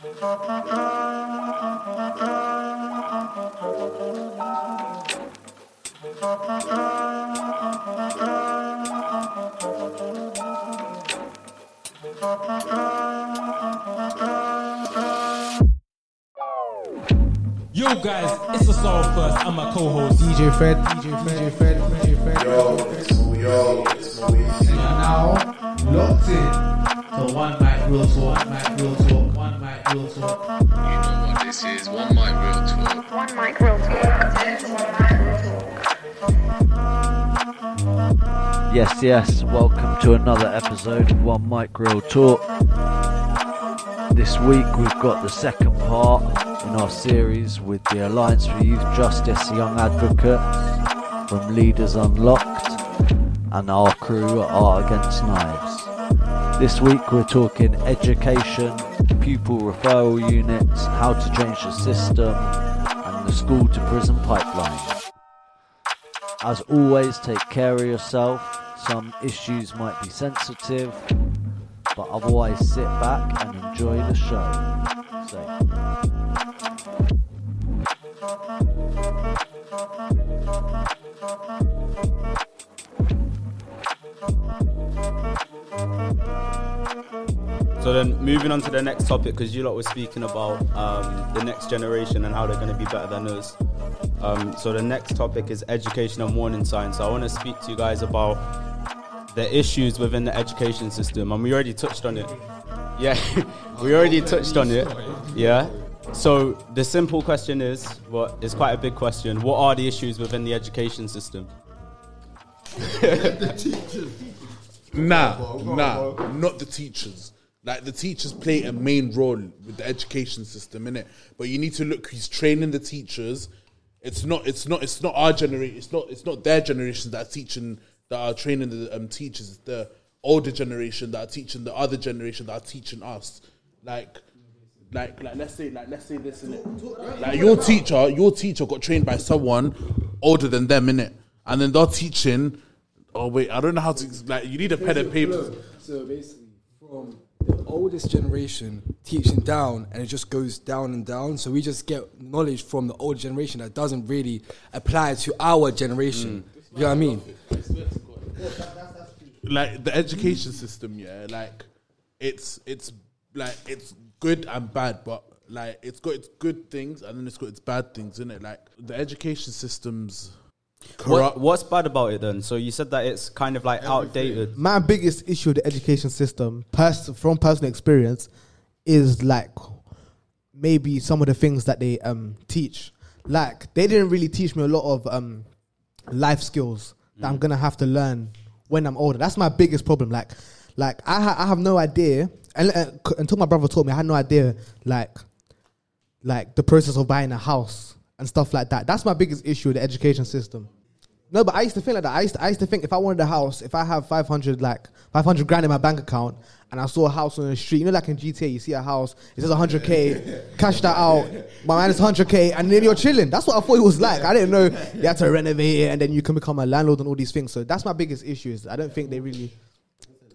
Yo guys, it's the Soul First. I'm my co-host. DJ Fred, DJ Fred, DJ Fred, DJ Fred. Yo, it's Mo, yo, it's Moise. now locked in to one mic real talk, mic real talk, one mic real talk. You know what this is. One mic real talk. One mic real talk. Yes, yes, welcome to another episode of One Mic Real Talk. This week we've got the second part in our series with the Alliance for Youth Justice Young Advocate from Leaders Unlocked and our crew at Art Against Knives. This week we're talking education, pupil referral units, how to change the system, and the school to prison pipeline. As always, take care of yourself. Some issues might be sensitive, but otherwise, sit back and enjoy the show. So, So then, moving on to the next topic, because you lot were speaking about um, the next generation and how they're going to be better than us. Um, so the next topic is education and warning signs. So I want to speak to you guys about the issues within the education system, and we already touched on it. Yeah, we already touched on it. Yeah. So the simple question is, what is quite a big question. What are the issues within the education system? the teachers. Nah, nah, not the teachers. Like the teachers play a main role with the education system, in it. But you need to look who's training the teachers. It's not. It's not. It's not our generation. It's not. It's not their generation that are teaching that are training the um, teachers. It's the older generation that are teaching the other generation that are teaching us. Like, like, like. Let's say, like, let's say this in it. Like your teacher, your teacher got trained by someone older than them, in it, And then they're teaching. Oh wait, I don't know how to. Like, you need a pen and paper. So basically, from oldest generation teaching down, and it just goes down and down. So we just get knowledge from the older generation that doesn't really apply to our generation. Mm. You know what I mean? like the education system, yeah, like it's it's like it's good and bad, but like it's got its good things and then it's got its bad things in it. Like the education system's corrupt. What, what's bad about it then? So you said that it's kind of like outdated. My biggest issue with the education system, pers- from personal experience, is like maybe some of the things that they um teach. Like they didn't really teach me a lot of um life skills that I'm gonna have to learn when I'm older. That's my biggest problem. Like, like I ha- I have no idea, and uh, c- until my brother told me, I had no idea like like the process of buying a house and stuff like that. That's my biggest issue with the education system. No, but I used to think like that. I used to, I used to think if I wanted a house, if I have 500 like 500 grand in my bank account and I saw a house on the street, you know, like in GTA, you see a house, it says 100k, cash that out, my man is 100k, and then you're chilling. That's what I thought it was like. I didn't know you had to renovate it and then you can become a landlord and all these things. So that's my biggest issue. Is I don't think they really,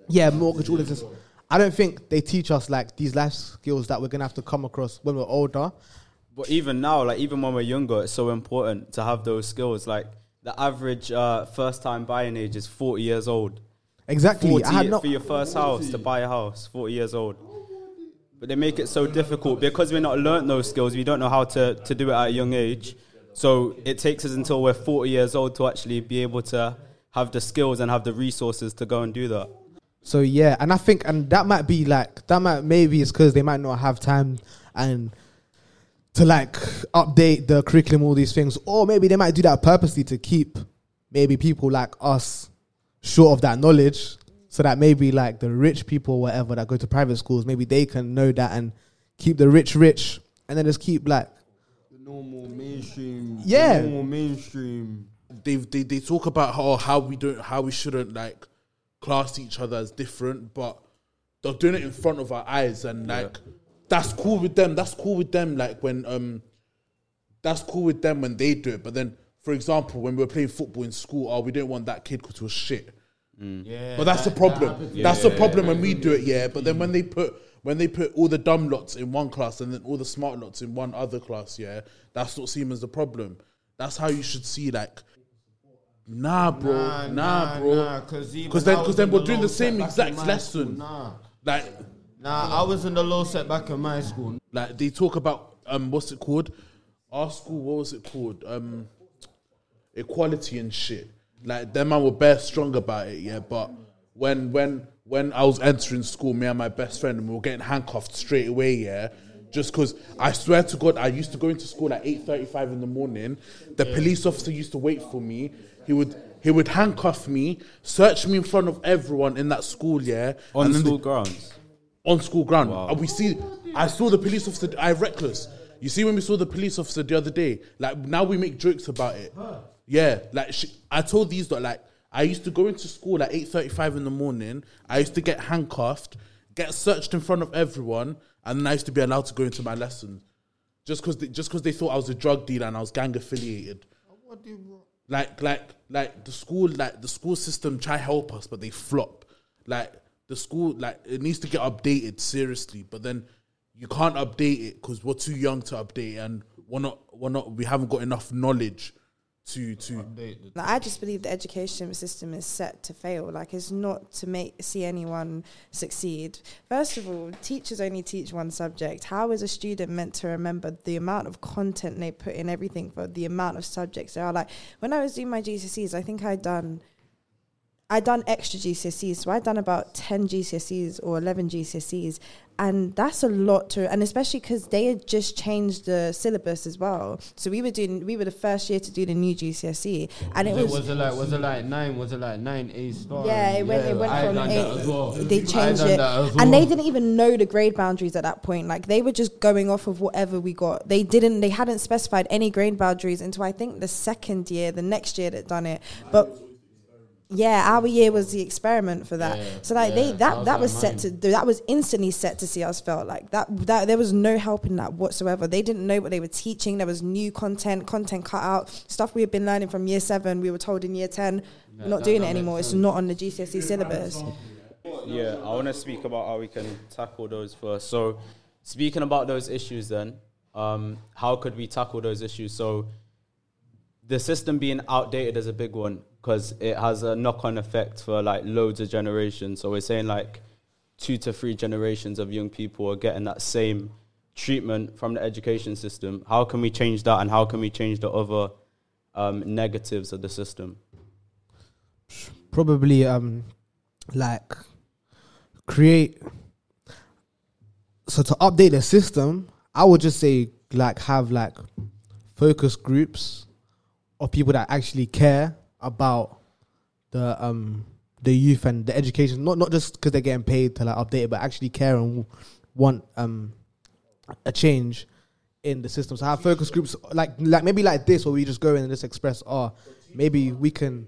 yeah, mortgage, all this. I don't think they teach us like these life skills that we're gonna have to come across when we're older. But even now, like even when we're younger, it's so important to have those skills. Like the average uh, first time buying age is 40 years old. Exactly. 40 I had no, for your first house to buy a house, 40 years old. But they make it so difficult because we're not learnt those skills. We don't know how to, to do it at a young age. So it takes us until we're 40 years old to actually be able to have the skills and have the resources to go and do that. So yeah, and I think and that might be like that might maybe it's because they might not have time and to like update the curriculum, all these things, or maybe they might do that purposely to keep maybe people like us short of that knowledge, so that maybe like the rich people, whatever, that go to private schools, maybe they can know that and keep the rich rich, and then just keep like The normal mainstream. the Yeah. normal mainstream. they they they talk about how how we don't how we shouldn't like class each other as different, but they're doing it in front of our eyes, and like that's cool with them. That's cool with them. Like when um, that's cool with them when they do it. But then, for example, when we were playing football in school, oh, we didn't want that kid because he was shit. Yeah. But that's the problem. that's the problem when we do it, yeah. But then when they put when they put all the dumb lots in one class and then all the smart lots in one other class, yeah, that's not seen as the problem. That's how you should see like. Nah, bro. Nah, Nah, bro. nah, 'cause even Because then, because then we're doing the same exact lesson. school, nah. Like, Nah, I was in the low setback in my school. like they talk about um, what's it called? Our school, what was it called? Um, equality and shit. Like them, man were bare strong about it, yeah. But when when when I was entering school, me and my best friend, and we were getting handcuffed straight away, yeah. Just because I swear to God, I used to go into school at eight thirty-five in the morning. The police officer used to wait for me. He would he would handcuff me, search me in front of everyone in that school, yeah. On and then school the- grounds. On school ground. And we see, I saw the police officer. I reckless. You see when we saw the police officer the other day. Like now we make jokes about it. Yeah, like she, I told these that like I used to go into school at eight thirty-five in the morning. I used to get handcuffed, get searched in front of everyone, and then I used to be allowed to go into my lessons. Just because, they, just because they thought I was a drug dealer and I was gang affiliated. Like, like, like the school, like the school system try help us, but they flop. Like the school, like it needs to get updated seriously, but then you can't update it because we're too young to update, and we're not, we're not, we haven't got enough knowledge to to. Like, I just believe the education system is set to fail. Like it's not to make see anyone succeed. First of all, teachers only teach one subject. How is a student meant to remember the amount of content they put in everything for the amount of subjects there are? Like when I was doing my GCSEs, I think I'd done I done extra GCSEs, so I done about ten GCSEs or eleven GCSEs, and that's a lot to. And especially because they had just changed the syllabus as well, so we were doing we were the first year to do the new GCSE, and it Was it, was. was it like was it like nine? Was it like nine A star? yeah, it went. It went I from eight. well. They changed it, as and they didn't even know the grade boundaries at that point. Like they were just going off of whatever we got. They didn't. They hadn't specified any grade boundaries until I think the second year, the next year that done it. But yeah, our year was the experiment for that. Yeah, so like they yeah, that I that was was set to that was instantly set to see us felt like that that there was no help in that whatsoever. They didn't know what they were teaching. There was new content, content cut out, stuff we had been learning from year seven. We were told in year ten, we're not that- doing that it makes anymore. It's not on the GCSE syllabus. Yeah, I want to speak about how we can tackle those first. So, speaking about those issues, then, um, how could we tackle those issues? So, the system being outdated is a big one because it has a knock-on effect for like loads of generations. So we're saying like two to three generations of young people are getting that same treatment from the education system. How can we change that, and how can we change the other um, negatives of the system? probably um like create so to update the system i would just say like have like focus groups of people that actually care about the um the youth and the education not not just because they're getting paid to like update it but actually care and want um a change in the system so have focus groups like like maybe like this where we just go in and just express oh maybe we can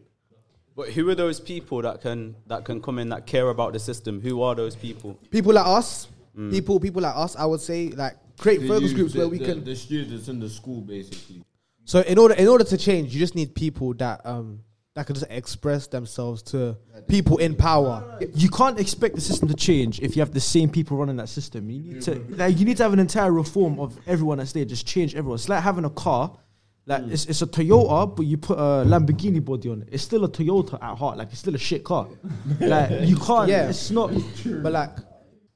But who are those people that can that can come in that care about the system? Who are those people? people like us, people people like us, I would say like create The focus youth, groups the- where we the- can. the students in the school basically. So in order in order to change, you just need people that um that can just express themselves to people in power. You can't expect the system to change if you have the same people running that system. You need to like you need to have an entire reform of everyone that's there. Just change everyone. It's like having a car. Like it's, it's a Toyota, but you put a Lamborghini body on it. It's still a Toyota at heart. Like it's still a shit car. like you can't. Yeah. It's not. But like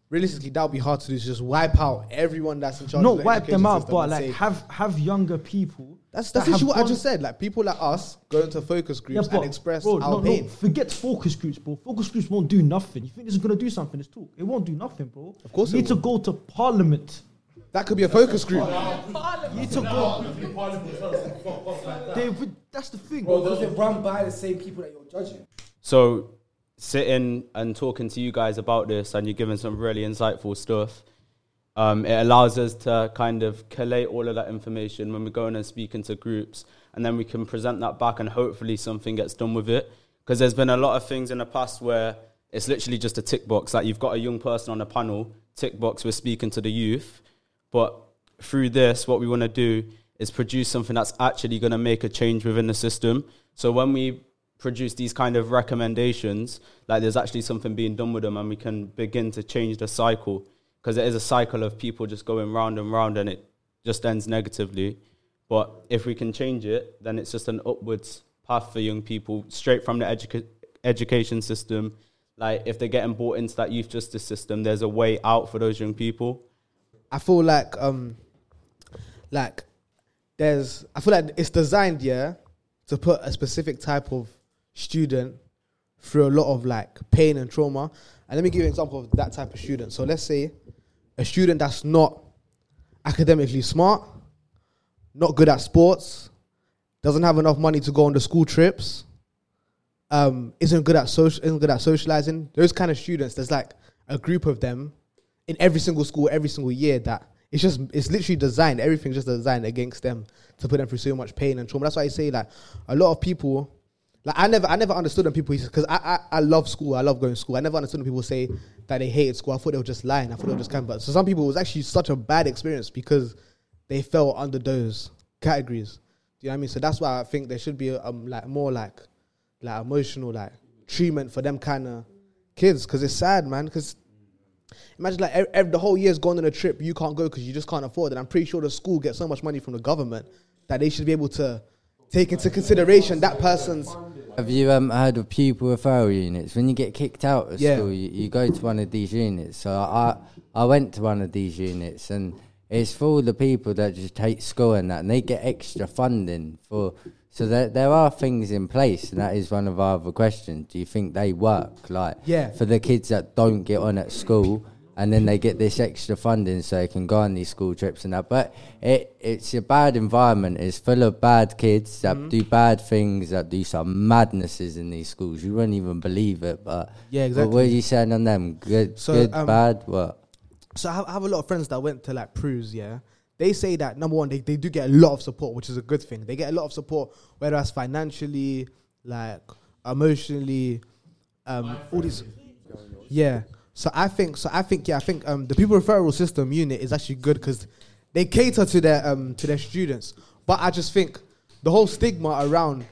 realistically, that would be hard to do. Is just wipe out everyone that's in charge. of Not the wipe them out, but like say- have have younger people. that's that's literally have what I just said. Like people like us go into focus groups but and express bro, our no, no, pain. forget focus groups, bro. Focus groups won't do nothing. You think this is gonna do something? It's talk. It won't do nothing, bro. Of course you it need to go to parliament. That could be a focus group. You need to go. They that's the thing. Bro, those are run by the same people that you're judging. So, sitting and talking to you guys about this, and you're giving some really insightful stuff. Um, it allows us to kind of collate all of that information when we're going and speaking to groups, and then we can present that back, and hopefully something gets done with it. Because there's been a lot of things in the past where it's literally just a tick box. Like you've got a young person on a panel, tick box, we're speaking to the youth, but through this, what we want to do is produce something that's actually going to make a change within the system. So when we produce these kind of recommendations, like there's actually something being done with them, and we can begin to change the cycle. because it is a cycle of people just going round and round, and it just ends negatively. But if we can change it, then it's just an upwards path for young people straight from the educa- education system. Like if they're getting brought into that youth justice system, there's a way out for those young people. I feel like um like there's I feel like it's designed yeah to put a specific type of student through a lot of like pain and trauma. And let me give you an example of that type of student. So let's say a student that's not academically smart, not good at sports, doesn't have enough money to go on the school trips, um, isn't good at social, isn't good at socializing. Those kind of students, there's like a group of them in every single school, every single year that it's just it's literally designed. Everything's just designed against them to put them through so much pain and trauma. That's why I say like a lot of people. Like I never, I never understood when people because I, I, I love school. I love going to school. I never understood when people say that they hated school. I thought they were just lying. I thought they were just kind. But so some people it was actually such a bad experience because they fell under those categories. Do you know what I mean? So that's why I think there should be um like more like like emotional like treatment for them kind of kids because it's sad, man. Because imagine like ev- ev- the whole year's gone on a trip, you can't go because you just can't afford it. And I'm pretty sure the school gets so much money from the government that they should be able to take into consideration that person's. Have you um, heard of pupil referral units? When you get kicked out of Yeah. school, you, you go to one of these units. So I I went to one of these units, and it's for all the people that just hate school and that, and they get extra funding for. So there there are things in place, and that is one of our other questions. Do you think they work? Like Yeah. for the kids that don't get on at school. And then they get this extra funding so they can go on these school trips and that. But it it's a bad environment. It's full of bad kids that Mm-hmm. do bad things, that do some madnesses in these schools. You wouldn't even believe it. But Yeah, but what are you saying on them? Good, So, good, um, bad, what? So I have, I have a lot of friends that went to like PRUs, yeah. They say that number one, they, they do get a lot of support, which is a good thing. They get a lot of support, whether that's financially, like emotionally, um, all these. Yeah. So I think so I think yeah I think um the pupil referral system unit is actually good because they cater to their um to their students. But I just think the whole stigma around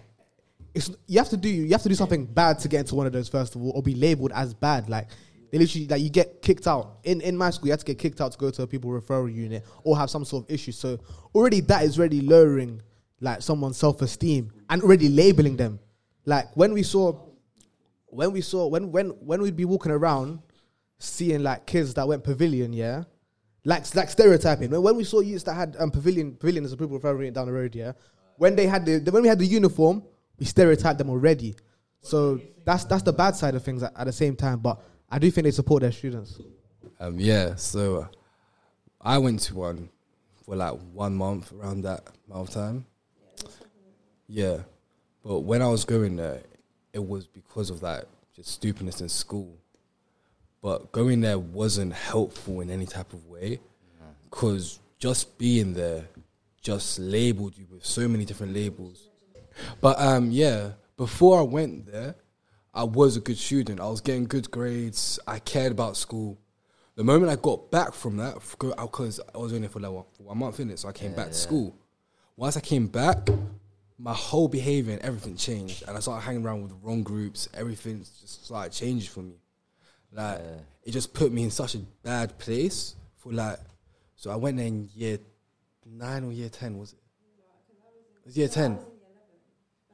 it's you have to do you have to do something bad to get into one of those first of all or be labeled as bad. Like they literally like you get kicked out. In in my school you have to get kicked out to go to a pupil referral unit or have some sort of issue. So already that is already lowering like someone's self-esteem and already labeling them. Like when we saw when we saw when when when we'd be walking around seeing like kids that went pavilion yeah like like stereotyping. When, when we saw youths that had um, pavilion, pavilion is a pupil referral unit down the road, yeah. When they had the, the when we had the uniform, we stereotyped them already. So that's that's the bad side of things at, at the same time. But I do think they support their students. Um, yeah, so uh, I went to one for like one month around that amount of time. Yeah, but when I was going there, it was because of that just stupidness in school. But going there wasn't helpful in any type of way, because just being there just labeled you with so many different labels. But um, yeah, before I went there, I was a good student. I was getting good grades. I cared about school. The moment I got back from that, because I was only for like one, for one month in it, so I came back to school. Once I came back, my whole behavior and everything changed, and I started hanging around with the wrong groups. Everything just started changing for me. Like it just put me in such a bad place for like. So I went there in year nine or year ten, was it? It was year ten.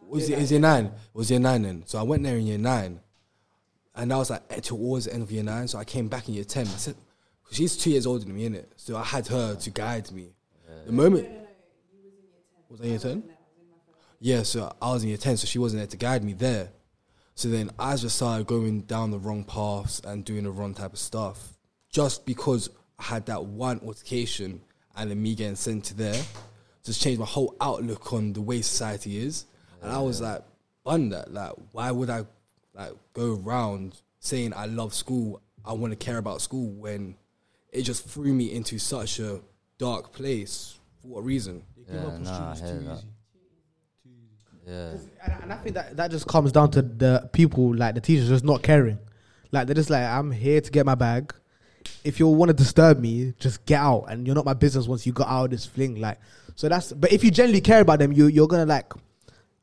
Was it, it was year nine? It was year nine then. So I went there in year nine, and I was like eh, towards the end of year nine. So I came back in year ten. I said, because she's two years older than me, innit? So I had her to guide me. The moment was I in year ten? Yeah, so I was in year ten, so she wasn't there to guide me there. So then I just started going down the wrong paths and doing the wrong type of stuff, just because I had that one altercation and then me getting sent to there, just changed my whole outlook on the way society is. And I was like, bun that. Like, why would I like go around saying I love school, I want to care about school when it just threw me into such a dark place? For what reason? Yeah, nah, I hear that. Yeah. And, and I think that that just comes down to the people, like the teachers, just not caring. Like they're just like, I'm here to get my bag. If you want to disturb me, just get out, and you're not my business once you got out of this fling. Like, so that's. But if you genuinely care about them, you you're gonna like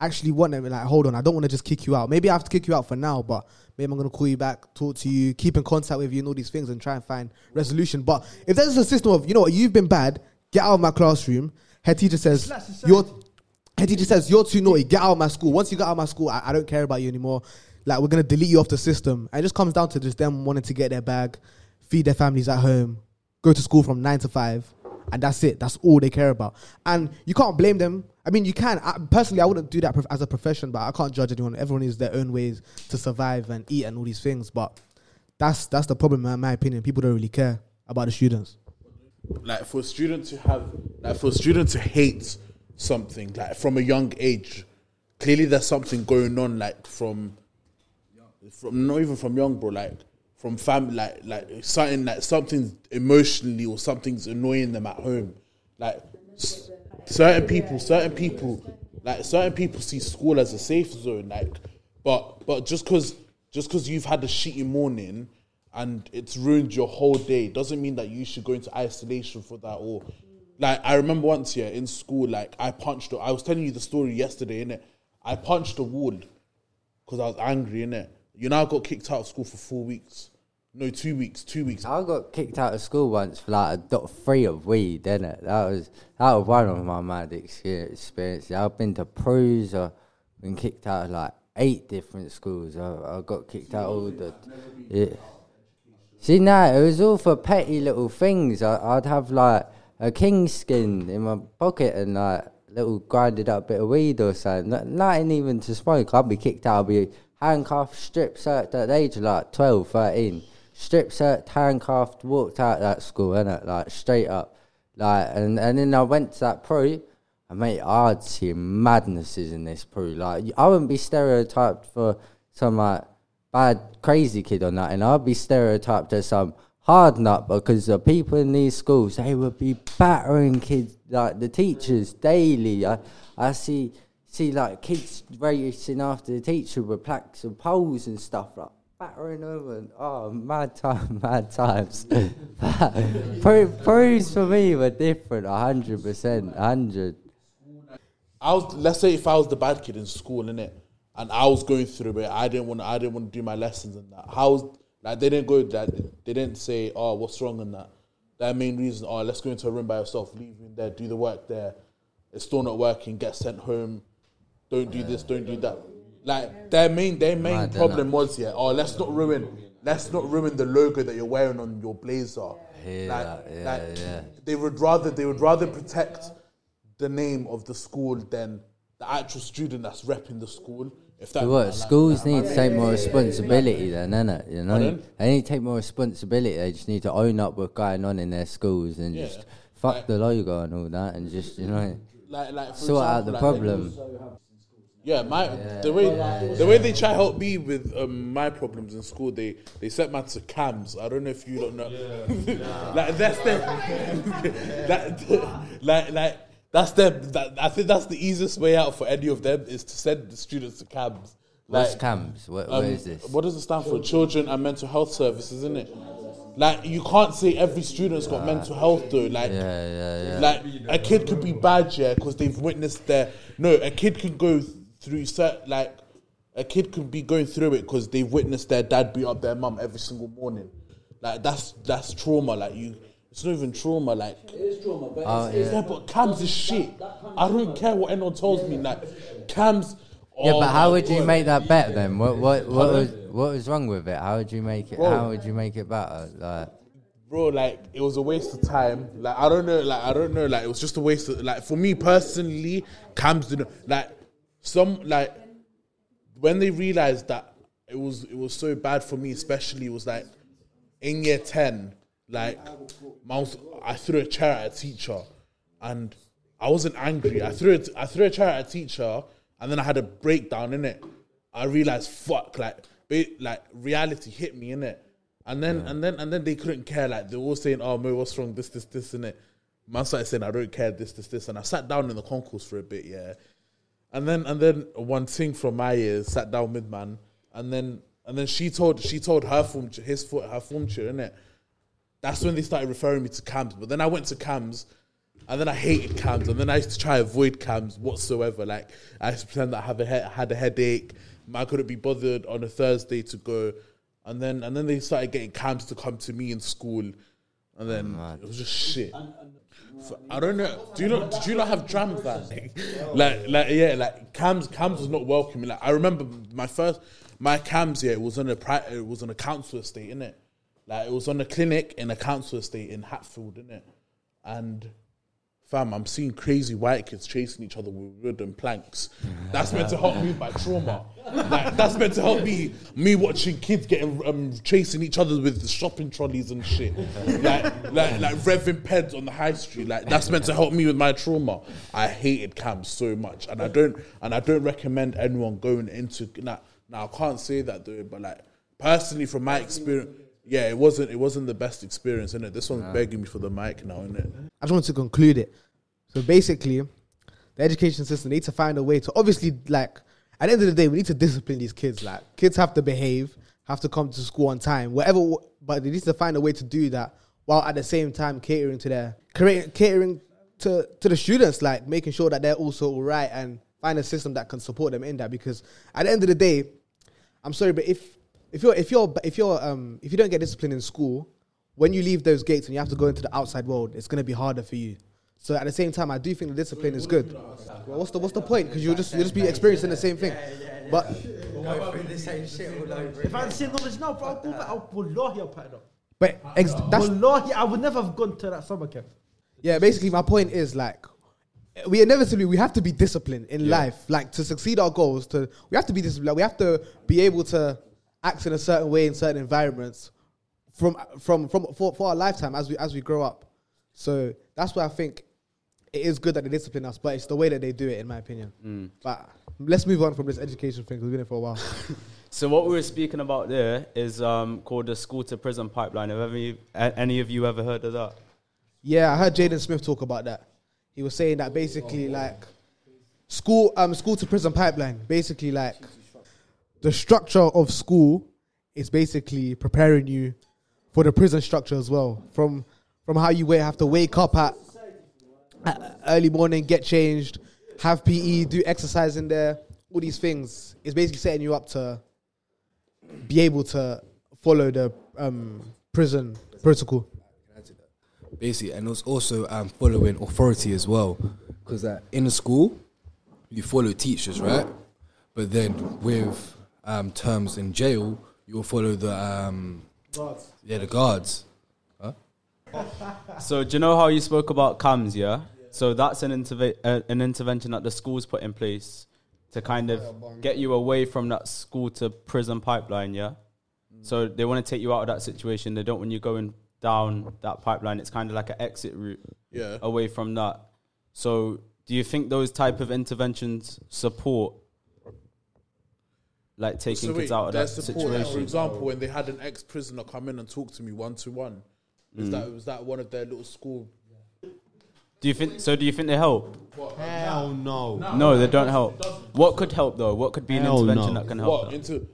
actually want them. Like, hold on, I don't want to just kick you out. Maybe I have to kick you out for now, but maybe I'm gonna call you back, talk to you, keep in contact with you, and all these things, and try and find resolution. But if there's a system of, you know what, you've been bad, get out of my classroom. Head teacher says you're. Head teacher says you're too naughty. Get out of my school. Once you get out of my school, I, I don't care about you anymore. Like we're gonna delete you off the system. And it just comes down to just them wanting to get their bag, feed their families at home, go to school from nine to five, and that's it. That's all they care about. And you can't blame them. I mean, you can. I, personally, I wouldn't do that as a profession, but I can't judge anyone. Everyone has their own ways to survive and eat and all these things. But that's that's the problem, in my opinion. People don't really care about the students. like for a student to have like for a student to hate something like from a young age clearly there's something going on like from from not even from young bro like from family like like something like something's emotionally or something's annoying them at home. Like s- certain people certain people like certain people see school as a safe zone like but but just because just because you've had a shitty morning and it's ruined your whole day doesn't mean that you should go into isolation for that or like I remember once yeah in school like I punched I was telling you the story yesterday innit I punched a wall because I was angry innit you know I got kicked out of school for four weeks no two weeks two weeks I got kicked out of school once for like a dot three of weed, didn't it? That was that was one of my mad ex- experiences. I've been to PRUs, I've been kicked out of like eight different schools. I, I got kicked out all the. Yeah. See, now it was all for petty little things. I, I'd have like a king skin in my pocket and like little grinded up bit of weed or something. Not, nothing even to smoke. I'd be kicked out. I'd be handcuffed, strip searched at the age of like 12, 13. Strip searched, handcuffed, walked out of that school, innit? Like straight up. Like and, and then I went to that PRU. And mate, I'd see madnesses in this PRU. Like I wouldn't be stereotyped for some like bad crazy kid or nothing. I'd be stereotyped as some hard nut because the people in these schools they would be battering kids like the teachers daily. I I see see like kids racing after the teacher with plaques and poles and stuff like battering over and oh mad time mad times. PRU, PRUs for me were different, hundred percent, hundred. I was let's say if I was the bad kid in school, innit, and I was going through it, I didn't want I didn't want to do my lessons and that. How was like they didn't go that they didn't say, Oh, what's wrong in that? Their main reason, oh let's go into a room by yourself, leave in there, do the work there. It's still not working, get sent home, don't do this, don't do that. Like their main their main innit? problem was yeah, oh let's not ruin let's not ruin the logo that you're wearing on your blazer. Hear like, that, yeah, like yeah. they would rather they would rather protect the name of the school than the actual student that's repping the school. If that So what? Schools need to take more responsibility then, innit? You know, Pardon? they need to take more responsibility. They just need to own up what's going on in their schools and Yeah. just fuck the logo and all that, and just you know Like, like for sort out the like, problem. Yeah, my the way the way they try to help me with um, my problems in school, they they sent man to CAMHS. I don't know if you don't know. like that's the that, like like that's the that, I think that's the easiest way out for any of them is to send the students to CAMHS. What's Like, CAMHS? What, um, what is this? What does it stand for? Children and Mental Health Services, isn't it? Like you can't say every student's got mental health though. Like, Yeah, yeah, yeah. like a kid could be bad, yeah, because they've witnessed their. No, a kid can go through cert, like a kid could be going through it because they've witnessed their dad beat up their mum every single morning. Like that's that's trauma. Like you, it's not even trauma. Like It is trauma, but Oh, it's, it's, yeah, but CAMHS is shit. I don't care what anyone tells me. Like CAMHS. Yeah, oh but how my would you God. make that better then? What what what was what was wrong with it? How would you make it? Bro. How would you make it better? Like, bro like it was a waste of time like i don't know like i don't know like it was just a waste of like for me personally CAMHS didn't like some like when they realized that it was it was so bad for me especially it was like in year 10 like my i threw a chair at a teacher and i wasn't angry i threw it i threw a chair at a teacher and then i had a breakdown in it i realized fuck like like reality hit me in it and then and then and then they couldn't care. Like they were all saying, "Oh, Mo, what's wrong? This, this, this, and it." Man started saying, "I don't care. This, this, this," and I sat down in the concourse for a bit, yeah. And then and then one thing from my ears sat down with man, and then and then she told she told her form his fo- her form tutor, innit? That's when they started referring me to CAMHS. But then I went to CAMHS, and then I hated CAMHS, and then I used to try avoid CAMHS whatsoever. Like I used to pretend that I have a he- had a headache. I couldn't be bothered on a Thursday to go, and then and then they started getting CAMHS to come to me in school, and then oh, it was just shit. I don't know. Do you not? Did you not have tram van? like, like, yeah, like CAMHS. CAMHS was not welcoming. Like, I remember my first, my CAMHS. Yeah, it was on a pri- It was on a council estate, innit? Like, it was on a clinic in a council estate in Hatfield, innit? And fam, I'm seeing crazy white kids chasing each other with wooden planks. That's meant to help me with my trauma. Like, that's meant to help me. Me watching kids getting um, chasing each other with shopping trolleys and shit. Like, like, like revving peds on the high street. Like, that's meant to help me with my trauma. I hated CAMHS so much, and I don't, and I don't recommend anyone going into. Now, now I can't say that though, but like personally, from my experience. Yeah, it wasn't. It wasn't the best experience, innit? This one's begging me for the mic now, innit? I just want to conclude it. So basically, the education system needs to find a way to obviously like at the end of the day we need to discipline these kids. Like kids have to behave, have to come to school on time, whatever. But they need to find a way to do that while at the same time catering to their catering to to the students, like making sure that they're also all right and find a system that can support them in that. Because at the end of the day, I'm sorry, but if if you're if you're if you're um if you don't get discipline in school, when you leave those gates and you have to go into the outside world, it's gonna be harder for you. So at the same time, I do think the discipline is good. Well, what's the what's the point? Because you'll just you'll just be experiencing the same thing. But If I had the same knowledge now, bro, I'll go back. I'll, wallahi, I'll pack it up. but ex- that's Wallahi, I would never have gone to that summer camp. yeah. Basically, my point is like we inevitably we have to be disciplined in life, like to succeed our goals. To we have to be disciplined. Like, we have to be able to act in a certain way in certain environments from from from for, for our lifetime as we as we grow up. So that's why I think it is good that they discipline us, but it's the way that they do it, in my opinion. But let's move on from this education thing. We've been here for a while. So what we were speaking about there is um, called the school to prison pipeline. Have ever, a- any of you ever heard of that? Yeah, I heard Jaden Smith talk about that. He was saying that basically, like school, um, school to prison pipeline. Basically, like the structure of school is basically preparing you for the prison structure as well. From from how you have to wake up at, at early morning, get changed, have PE, do exercise in there. All these things is basically setting you up to be able to follow the um, prison protocol. basically, and it was also um, following authority as well, because uh, in the school you follow teachers, right? But then with um, terms in jail, you'll follow the um, yeah the guards. Huh? So do you know how you spoke about CAMHS? Yeah. So that's an interve- uh, an intervention that the schools put in place to kind of get you away from that school to prison pipeline. Yeah. So they want to take you out of that situation. They don't want you going down that pipeline. It's kind of like an exit route Yeah. away from that. So do you think those type of interventions support like taking So kids out of their that support, like, situation? for example, when they had an ex prisoner come in and talk to me one to one, was Mm. that was that one of their little school? Do you think so? Do you think they help? Hell no. No, they don't help. What could help though? What could be an Hell intervention no. that can help? What into?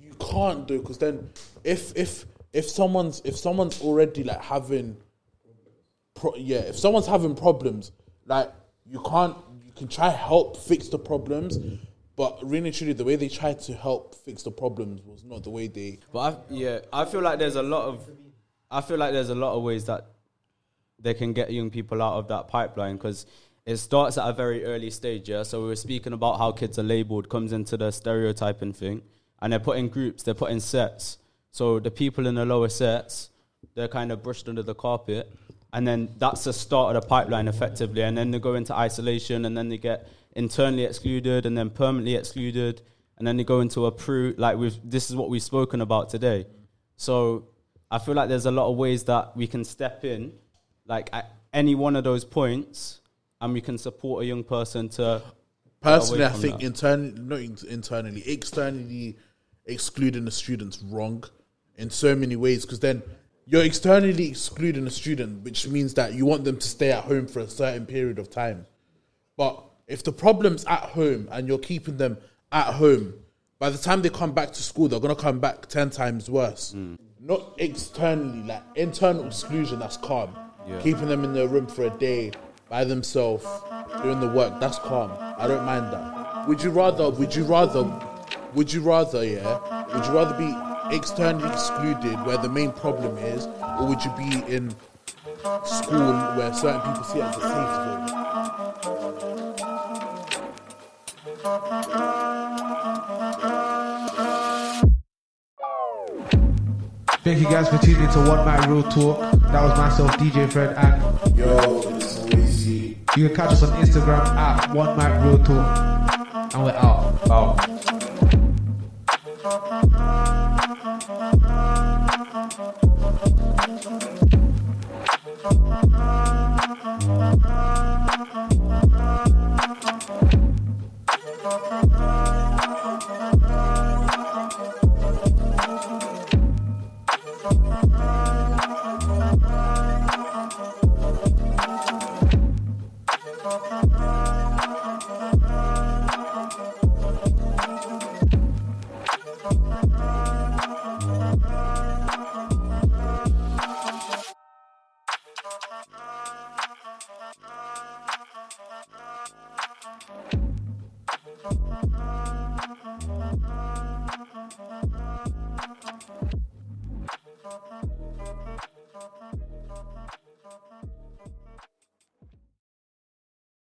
You can't do because then if if if someone's if someone's already like having, pro- yeah, if someone's having problems, like you can't you can try help fix the problems, but really truly the way they tried to help fix the problems was not the way they. But I, yeah, I feel like there's a lot of, I feel like there's a lot of ways that they can get young people out of that pipeline because it starts at a very early stage. Yeah, so we were speaking about how kids are labeled, comes into the stereotyping thing, and they're put in groups, they're put in sets. So the people in the lower sets, they're kind of brushed under the carpet, and then that's the start of the pipeline effectively, and then they go into isolation, and then they get internally excluded, and then permanently excluded, and then they go into a PRU like we've this is what we've spoken about today. So I feel like there's a lot of ways that we can step in, like at any one of those points, and we can support a young person to. Personally, I think internally, not in- internally, externally excluding the students wrong in so many ways because then you're externally excluding a student, which means that you want them to stay at home for a certain period of time. But if the problem's at home and you're keeping them at home, by the time they come back to school, they're gonna come back ten times worse. Mm. Not externally, like internal exclusion. That's calm. Yeah. Keeping them in their room for a day by themselves, doing the work. That's calm. I don't mind that. Would you rather? Would you rather would you rather, yeah, would you rather be externally excluded where the main problem is, or would you be in school where certain people see it as a safe zone? Thank you guys for tuning into One Mic Real Talk. That was myself, DJ Fred, and yo, it's Weezy. You can catch us on Instagram at One Mic Real Talk, and we're out. Out.